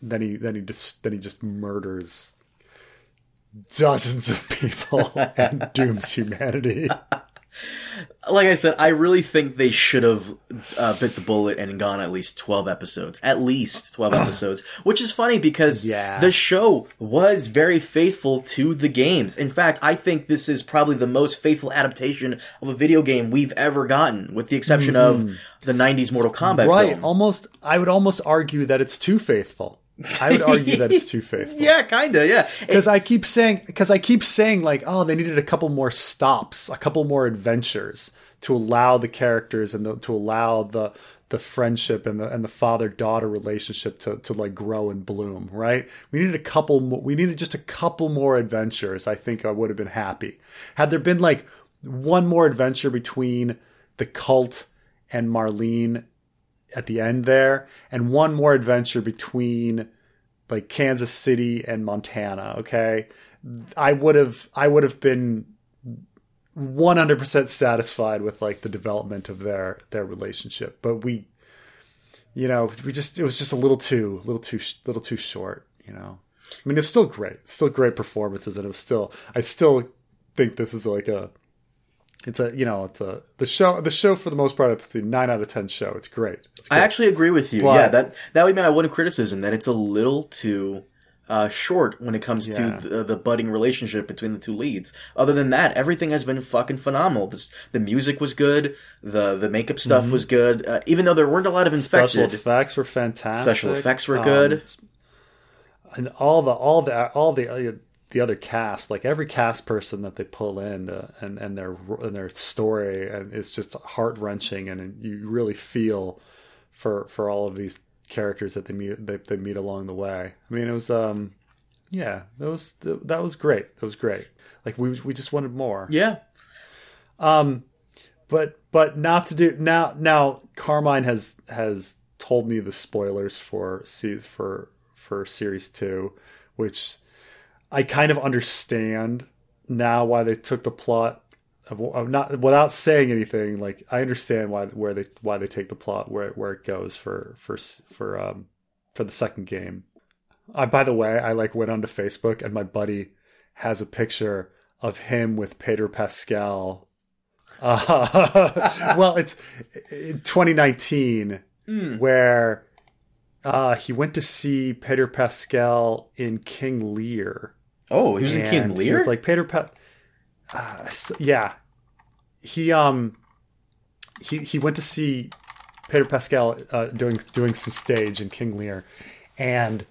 then he then he just then he just murders dozens of people <laughs> and dooms humanity. <laughs> Like I said, I really think they should have uh, bit the bullet and gone at least 12 episodes. At least 12 episodes. Which is funny because Yeah. the show was very faithful to the games. In fact, I think this is probably the most faithful adaptation of a video game we've ever gotten, with the exception of the 90s Mortal Kombat Mm-hmm. right film. almost i would almost argue that it's too faithful i would argue that it's too <laughs> faithful. Yeah, kinda, yeah. because i keep saying because i keep saying like oh they needed a couple more stops a couple more adventures to allow the characters and the, to allow the the friendship and the and the father daughter relationship to to like grow and bloom right? We needed a couple mo- we needed just a couple more adventures i think i would have been happy. Had there been like one more adventure between the cult and marlene at the end there, and one more adventure between like Kansas City and Montana. Okay, I would have I would have been 100% satisfied with like the development of their their relationship, but we you know, we just it was just a little too little too little too short, you know. I mean, it's still great. still great performances and it was still I still think this is like a it's a you know it's a the show the show for the most part it's a nine out of ten show it's great, it's I actually agree with you. But, yeah, that that would be my one criticism that it's a little too uh, short when it comes yeah. to the, the, budding relationship between the two leads. Other than that, everything has been fucking phenomenal. This, the music was good. The the makeup stuff mm-hmm. was good. Uh, even though there weren't a lot of infected special effects were fantastic. Special effects were good, um, and all the all the all the uh, the other cast, like every cast person that they pull in, uh, and and their and their story, and it's just heart wrenching, and you really feel for for all of these characters that they meet that they meet along the way. I mean, it was um, yeah, that was that was great. That was great. Like we we just wanted more. Yeah. Um, but but not to do now. Now Carmine has has told me the spoilers for sees for for series two, which I kind of understand now why they took the plot of, not without saying anything like i understand why where they why they take the plot where where it goes for for for um for the second game I, by the way i like went onto facebook and my buddy has a picture of him with Peter pascal uh, <laughs> well it's 2019 mm. where uh, he went to see Peter Pascal in King Lear. Oh, he was in King Lear. Was like Peter Pa- uh, yeah, he um he he went to see Peter Pascal uh, doing doing some stage in King Lear, and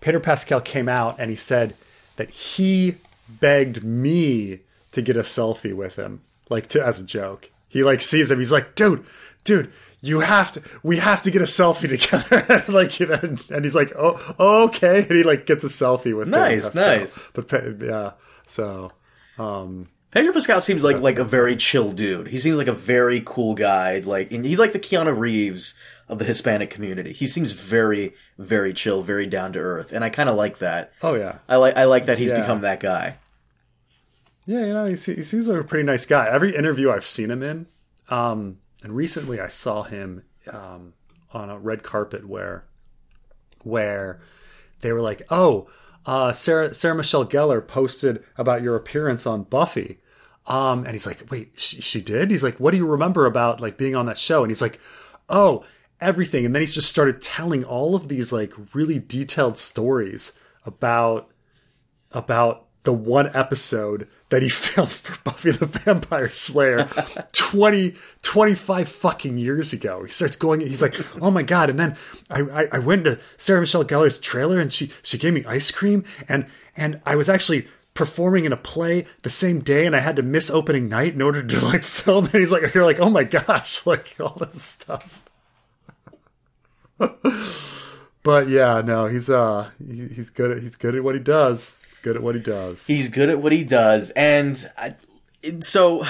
Peter Pascal came out and he said that he begged me to get a selfie with him, like to as a joke. He like sees him, he's like, dude, dude, you have to, we have to get a selfie together. <laughs> like, you know, and he's like, oh, okay, and he like gets a selfie with. Nice, nice. But yeah, so, um, Pedro Pascal seems like like a very chill dude. He seems like a very cool guy. Like he's like the Keanu Reeves of the Hispanic community. He seems very very chill, very down to earth, and I kind of like that. Oh yeah, I like I like that he's yeah. become that guy. Yeah, you know, he, he, seems like a pretty nice guy. Every interview I've seen him in, um, and recently I saw him um, on a red carpet where where they were like, "Oh, uh, Sarah Sarah Michelle Gellar posted about your appearance on Buffy. Um, and he's like, wait, she, she did? He's like, what do you remember about like being on that show? And he's like, oh, everything. And then he's just started telling all of these like really detailed stories about about the one episode that he <laughs> filmed for Buffy the Vampire Slayer <laughs> 20, 25 fucking years ago. He starts going, he's like, oh my God. And then I, I, I went to Sarah Michelle Gellar's trailer and she, she gave me ice cream and, and I was actually performing in a play the same day and I had to miss opening night in order to <laughs> like film And He's like, you're like, oh my gosh, like all this stuff. but yeah, no, he's, uh, he, he's good at, he's good at what he does good at what he does. He's good at what he does, and I, so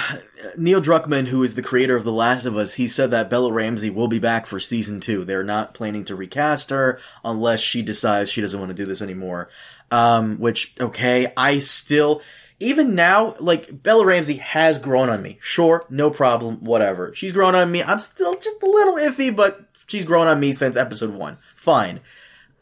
Neil Druckmann, who is the creator of The Last of Us, he said that Bella Ramsey will be back for season two. They're not planning to recast her unless she decides she doesn't want to do this anymore. Um, which okay, I still. Even now, like, Bella Ramsey has grown on me. Sure, no problem, whatever. She's grown on me. I'm still just a little iffy, but she's grown on me since episode one. Fine.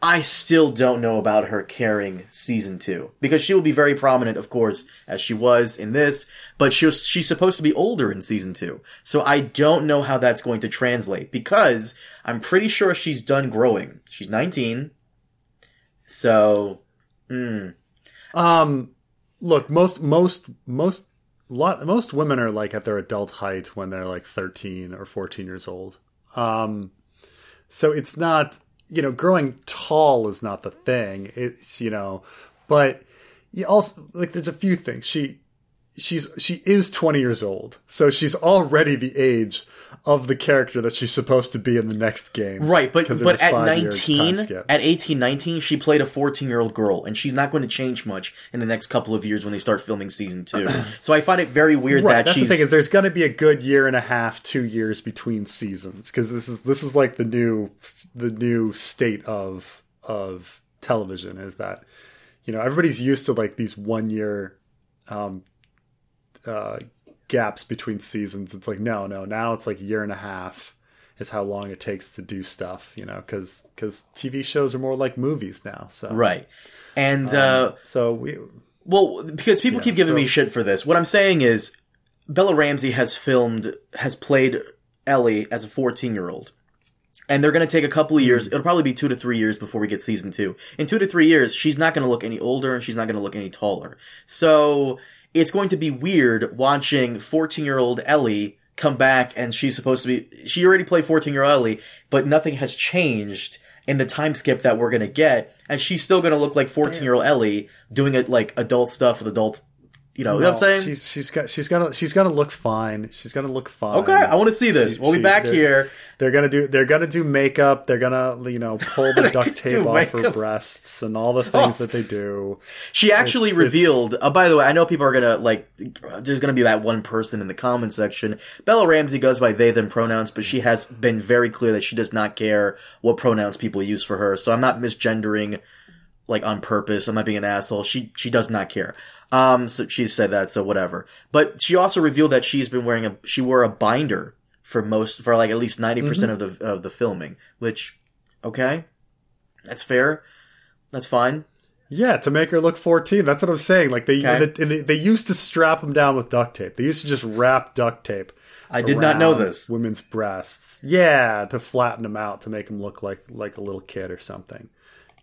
I still don't know about her carrying season two because she will be very prominent, of course, as she was in this. But she was, she's supposed to be older in season two, so I don't know how that's going to translate because I'm pretty sure she's done growing. She's 19, so. Hmm. Um, look, most most most lot most women are like at their adult height when they're like 13 or 14 years old. Um, so it's not you know, growing tall is not the thing. It's, you know, but you also, like, there's a few things. She, she's she is 20 years old. So she's already the age of the character that she's supposed to be in the next game. Right, but but at 19, at 18, 19, she played a 14 year old girl, and she's not going to change much in the next couple of years when they start filming season two. <clears throat> so I find it very weird Right, that that's she's the thing is there's going to be a good year and a half, two years between seasons because this is this is like the new the new state of of television is that you know everybody's used to like these one year um, uh, gaps between seasons. It's like no, no, now it's like a year and a half is how long it takes to do stuff. You know, because because TV shows are more like movies now. So right. And uh, so we Well, because people keep giving so- me shit for this. What I'm saying is, Bella Ramsey has filmed, has played Ellie as a 14 year old. And they're going to take a couple of years. It'll probably be two to three years before we get season two. In two to three years, she's not going to look any older and she's not going to look any taller. So it's going to be weird watching 14 year old Ellie come back and she's supposed to be, she already played 14 year old Ellie, but nothing has changed in the time skip that we're going to get. And she's still going to look like 14 year old Ellie doing it like adult stuff with adult, you know, you know what I'm saying? she's she's got she's gonna she's gonna look fine. She's gonna look fine. okay, I want to see this. She- we'll be back they're- here. They're gonna do they're gonna do makeup. They're gonna you know pull the <laughs> duct tape off her breasts and all the things Oh. that they do. She actually it's- revealed. Uh, by the way, I know people are gonna like. There's gonna be that one person in the comment section. Bella Ramsey goes by they them pronouns, but she has been very clear that she does not care what pronouns people use for her. So I'm not misgendering, like on purpose. I'm not being an asshole. She she does not care. Um, so she said that. So whatever. But she also revealed that she's been wearing a. She wore a binder for most for like at least ninety percent of the of the filming. Which, okay, that's fair. That's fine. Yeah, to make her look fourteen. That's what I'm saying. Like they Okay. they, they, they used to strap them down with duct tape. They used to just wrap duct tape. I did not know this. Women's breasts. Yeah, to flatten them out to make them look like like a little kid or something.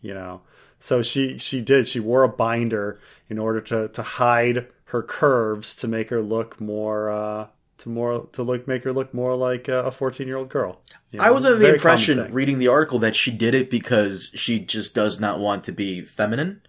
You know. So she she did. She wore a binder in order to to hide her curves to make her look more uh to more to look make her look more like a 14 year old girl. You I was under the very impression reading the article that she did it because she just does not want to be feminine.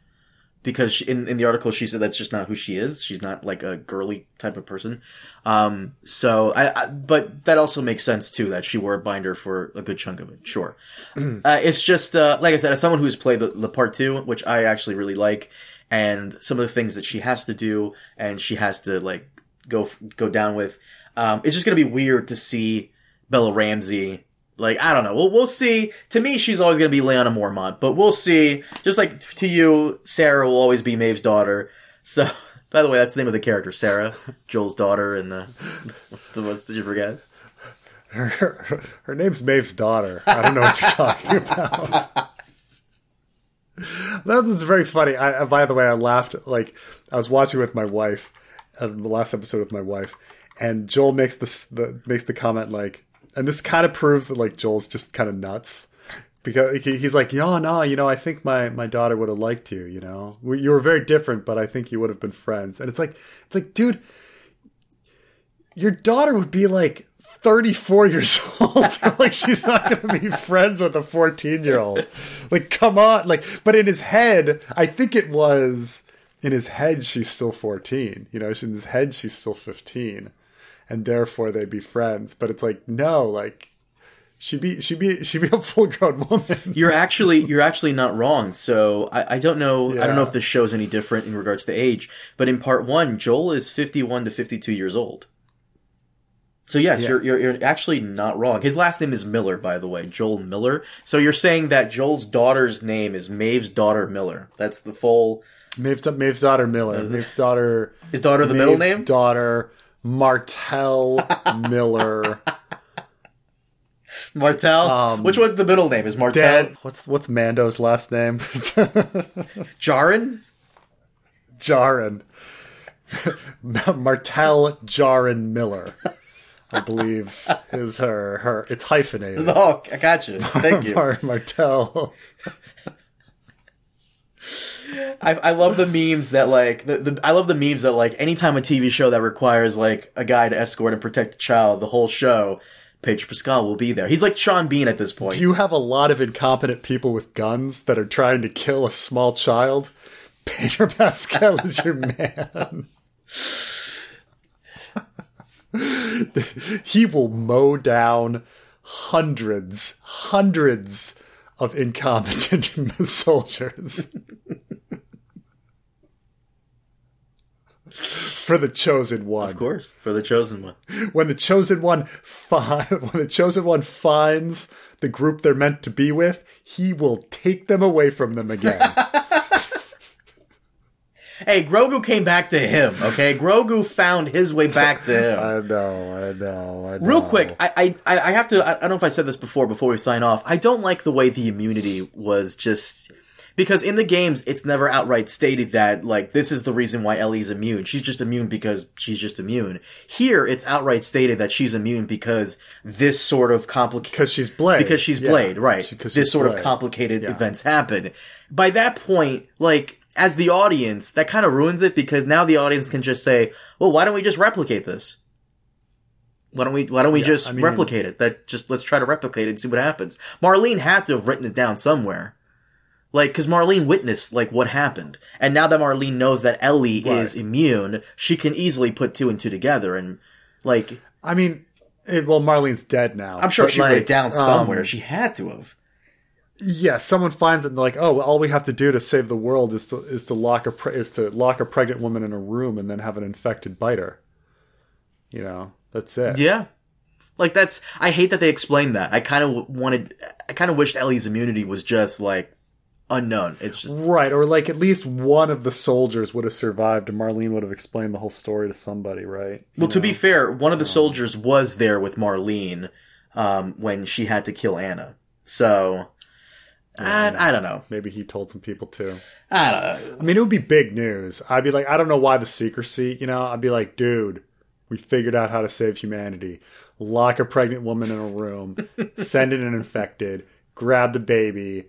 Because she, in in the article she said that's just not who she is. She's not like a girly type of person. Um, so I, I but that also makes sense too that she wore a binder for a good chunk of it. Sure, <clears throat> uh, it's just uh, like I said, as someone who's played the, the part two, which I actually really like, and some of the things that she has to do and she has to like go go down with. Um, it's just gonna be weird to see Bella Ramsey. Like I don't know. We'll we'll see. To me, she's always gonna be Lyanna Mormont, but we'll see. Just like to you, Sarah will always be Maeve's daughter. So, <laughs> by the way, that's the name of the character, Sarah, <laughs> Joel's daughter, and the what's the what's did you forget? her, her, her name's Maeve's daughter. I don't know what you're talking <laughs> about. that was very funny. I, I- by the way, I laughed like I was watching with my wife, uh, the last episode with my wife, and Joel makes this the makes the comment like, and this kind of proves that like Joel's just kind of nuts because he's like, yeah, no, you know, I think my my daughter would have liked you. You know, you were very different, but I think you would have been friends. And it's like, it's like, dude, your daughter would be like 34 years <laughs> old. <laughs> like she's not going to be friends with a 14 year old. Like, come on. Like, but in his head, I think it was in his head, she's still 14. You know, in his head, she's still 15. And therefore they'd be friends. But it's like, no, like, she'd be, she'd be, she'd be a full grown woman. You're <laughs> actually you're actually not wrong. So I, I don't know I don't know Yeah. if this show's any different in regards to age, but in part one, Joel is 51 to 52 years old. So yes, Yeah. you're, you're you're actually not wrong. His last name is Miller, by the way, Joel Miller. So you're saying that Joel's daughter's name is Maeve's daughter Miller. That's the full. Maeve's, Maeve's daughter, Miller. Maeve's daughter, His daughter, the middle name. daughter, Martell Miller. Martel. Um, Which one's the middle name? Is Martel Dad, what's what's Mando's last name? <laughs> Djarin? Djarin. <laughs> Martell Djarin Miller, I believe, is her her. It's hyphenated. Oh, I got you. Thank you. <laughs> Mar- Martell. I, I love the memes that like the, the I love the memes that like anytime a TV show that requires like a guy to escort and protect a child, the whole show, Pedro Pascal will be there. He's like Sean Bean at this point. Do You have a lot of incompetent people with guns that are trying to kill a small child. Peter Pascal is your man. he will mow down hundreds, hundreds of incompetent <laughs> soldiers. For the chosen one. Of course, for the chosen one. When the chosen one fi- <laughs> when the chosen one finds the group they're meant to be with, he will take them away from them again. <laughs> Hey, Grogu came back to him. Okay, Grogu found his way back to him. <laughs> I know, I know, I know. Real quick, I, I I have to. I don't know if I said this before. Before we sign off, I don't like the way the immunity was just because in the games it's never outright stated that like this is the reason why Ellie's immune. She's just immune because she's just immune. Here, it's outright stated that she's immune because this sort of complicated because she's Blade. because she's Yeah, Blade, right? she- this sort of Blade. complicated events happen. By that point, like as the audience, that kind of ruins it because now the audience can just say, "Well, why don't we just replicate this? Why don't we? Why don't we Yeah, just I mean- replicate it? That just let's try to replicate it and see what happens." Marlene had to have written it down somewhere. Like, because Marlene witnessed like what happened, and now that Marlene knows that Ellie Right. is immune, she can easily put two and two together, and like I mean, it, well, Marlene's dead now. I'm sure she wrote it down um, somewhere. she had to have. yeah, someone finds it and they're like, oh, well, all we have to do to save the world is to is to lock a pre- is to lock a pregnant woman in a room and then have an infected biter. You know, that's it. Yeah. Like that's I hate that they explained that. I kind of wanted I kind of wished Ellie's immunity was just like unknown. It's just Right, or like at least one of the soldiers would have survived, and Marlene would have explained the whole story to somebody, right? You Well, to be fair, one of the soldiers was there with Marlene um, when she had to kill Anna. So I, I don't know. maybe he told some people too. I don't know. I mean, it would be big news. I'd be like, I don't know why the secrecy, you know? I'd be like, dude, we figured out how to save humanity. Lock a pregnant woman in a room, <laughs> send in an infected, grab the baby,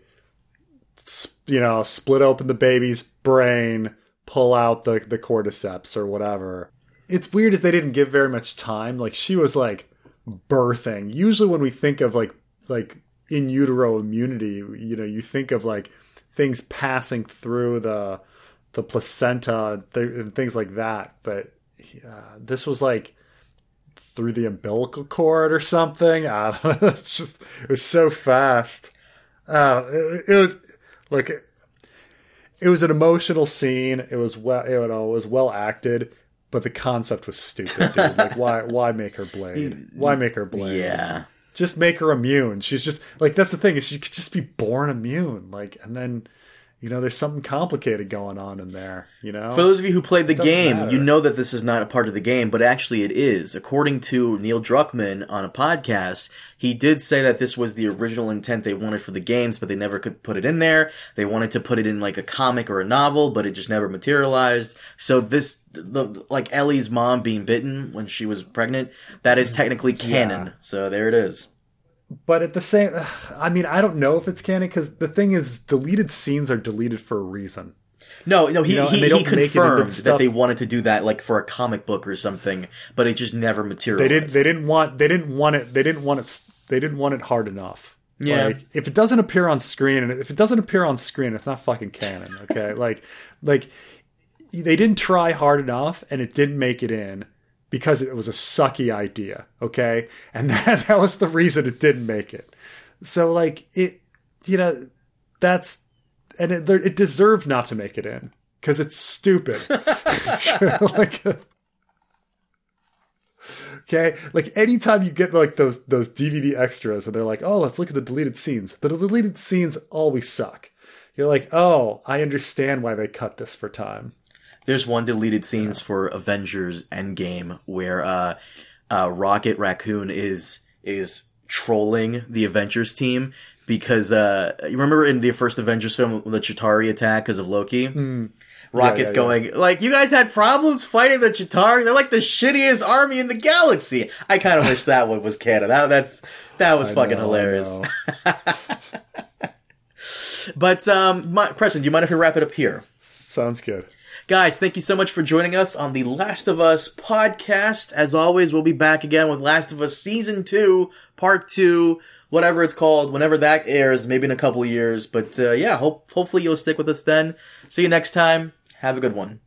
you know, split open the baby's brain, pull out the, the cordyceps or whatever. It's weird as they didn't give very much time. Like, she was like birthing. Usually when we think of like, like in utero immunity, you know, you think of like things passing through the the placenta and things like that. But uh, this was like through the umbilical cord or something. <laughs> I don't know. It's just it was so fast. Uh, it, it was like it, was an emotional scene. It was well, you know, it was well acted. But the concept was stupid, dude. <laughs> Like, why, why make her blade? Why make her blade? Yeah. just make her immune. She's just like that's the thing is she could just be born immune. Like, and then you know there's something complicated going on in there. You know, For those of you who played the game, matter. you know that this is not a part of the game, but actually it is. According to Neil Druckmann on a podcast, he did say that this was the original intent they wanted for the games, but they never could put it in there. They wanted to put it in like a comic or a novel, but it just never materialized. So this, the, like Ellie's mom being bitten when she was pregnant, that is technically canon. Yeah. So there it is. But at the same, <sighs> I mean, I don't know if it's canon because the thing is, deleted scenes are deleted for a reason. No, no, he, you know, he, he don't make it into confirmed that they wanted to do that like for a comic book or something, but it just never materialized. They didn't. They didn't want. They didn't want it. They didn't want it. They didn't want it hard enough. Yeah. Like, if it doesn't appear on screen, and if it doesn't appear on screen, it's not fucking canon. Okay. <laughs> like, like they didn't try hard enough, and it didn't make it in because it was a sucky idea. Okay, and <laughs> that that was the reason it didn't make it. So like it, you know, that's and it, it deserved not to make it in because it's stupid. <laughs> <laughs> like. Okay, like anytime you get like those those DVD extras, and they're like, "Oh, let's look at the deleted scenes." The deleted scenes always suck. You're like, "Oh, I understand why they cut this for time." There's one deleted scenes for Avengers Endgame where uh, uh, Rocket Raccoon is is trolling the Avengers team because uh, you remember in the first Avengers film the Chitauri attack because of Loki. Rocket's Hmm. yeah, yeah. going like, you guys had problems fighting the Chitauri. They're like the shittiest army in the galaxy. I kind of wish that one was canon. That that's that was I fucking know, hilarious. <laughs> But um, my, Preston, do you mind if we wrap it up here? Sounds good. Guys, thank you so much for joining us on the Last of Us podcast. As always, we'll be back again with Last of Us Season 2, Part 2, whatever it's called, whenever that airs, maybe in a couple years. But uh, yeah, hope, hopefully you'll stick with us then. See you next time. Have a good one.